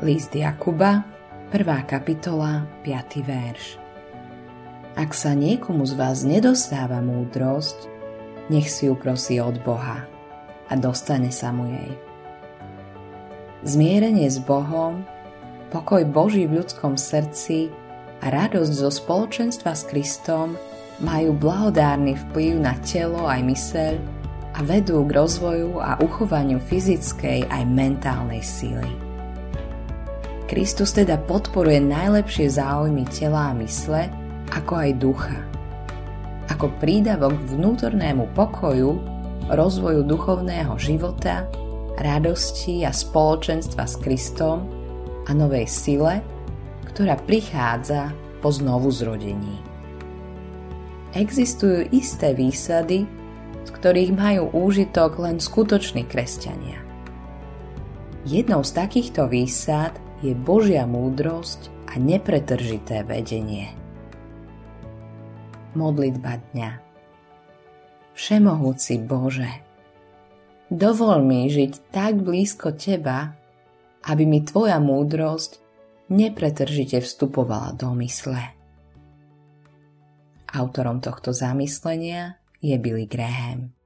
List Jakuba, 1. kapitola, 5. verš. Ak sa niekomu z vás nedostáva múdrosť, nech si ju prosí od Boha a dostane sa mu jej. Zmierenie s Bohom, pokoj Boží v ľudskom srdci a radosť zo spoločenstva s Kristom majú blahodárny vplyv na telo aj myseľ a vedú k rozvoju a uchovaniu fyzickej aj mentálnej síly. Kristus teda podporuje najlepšie záujmy tela a mysle, ako aj ducha. Ako prídavok k vnútornému pokoju, rozvoju duchovného života, radosti a spoločenstva s Kristom a novej sile, ktorá prichádza po znovu zrodení. Existujú isté výsady, z ktorých majú úžitok len skutoční kresťania. Jednou z takýchto výsad je Božia múdrosť a nepretržité vedenie. Modlitba dňa Všemohúci Bože, dovol mi žiť tak blízko Teba, aby mi Tvoja múdrosť nepretržite vstupovala do mysle. Autorom tohto zamyslenia je Billy Graham.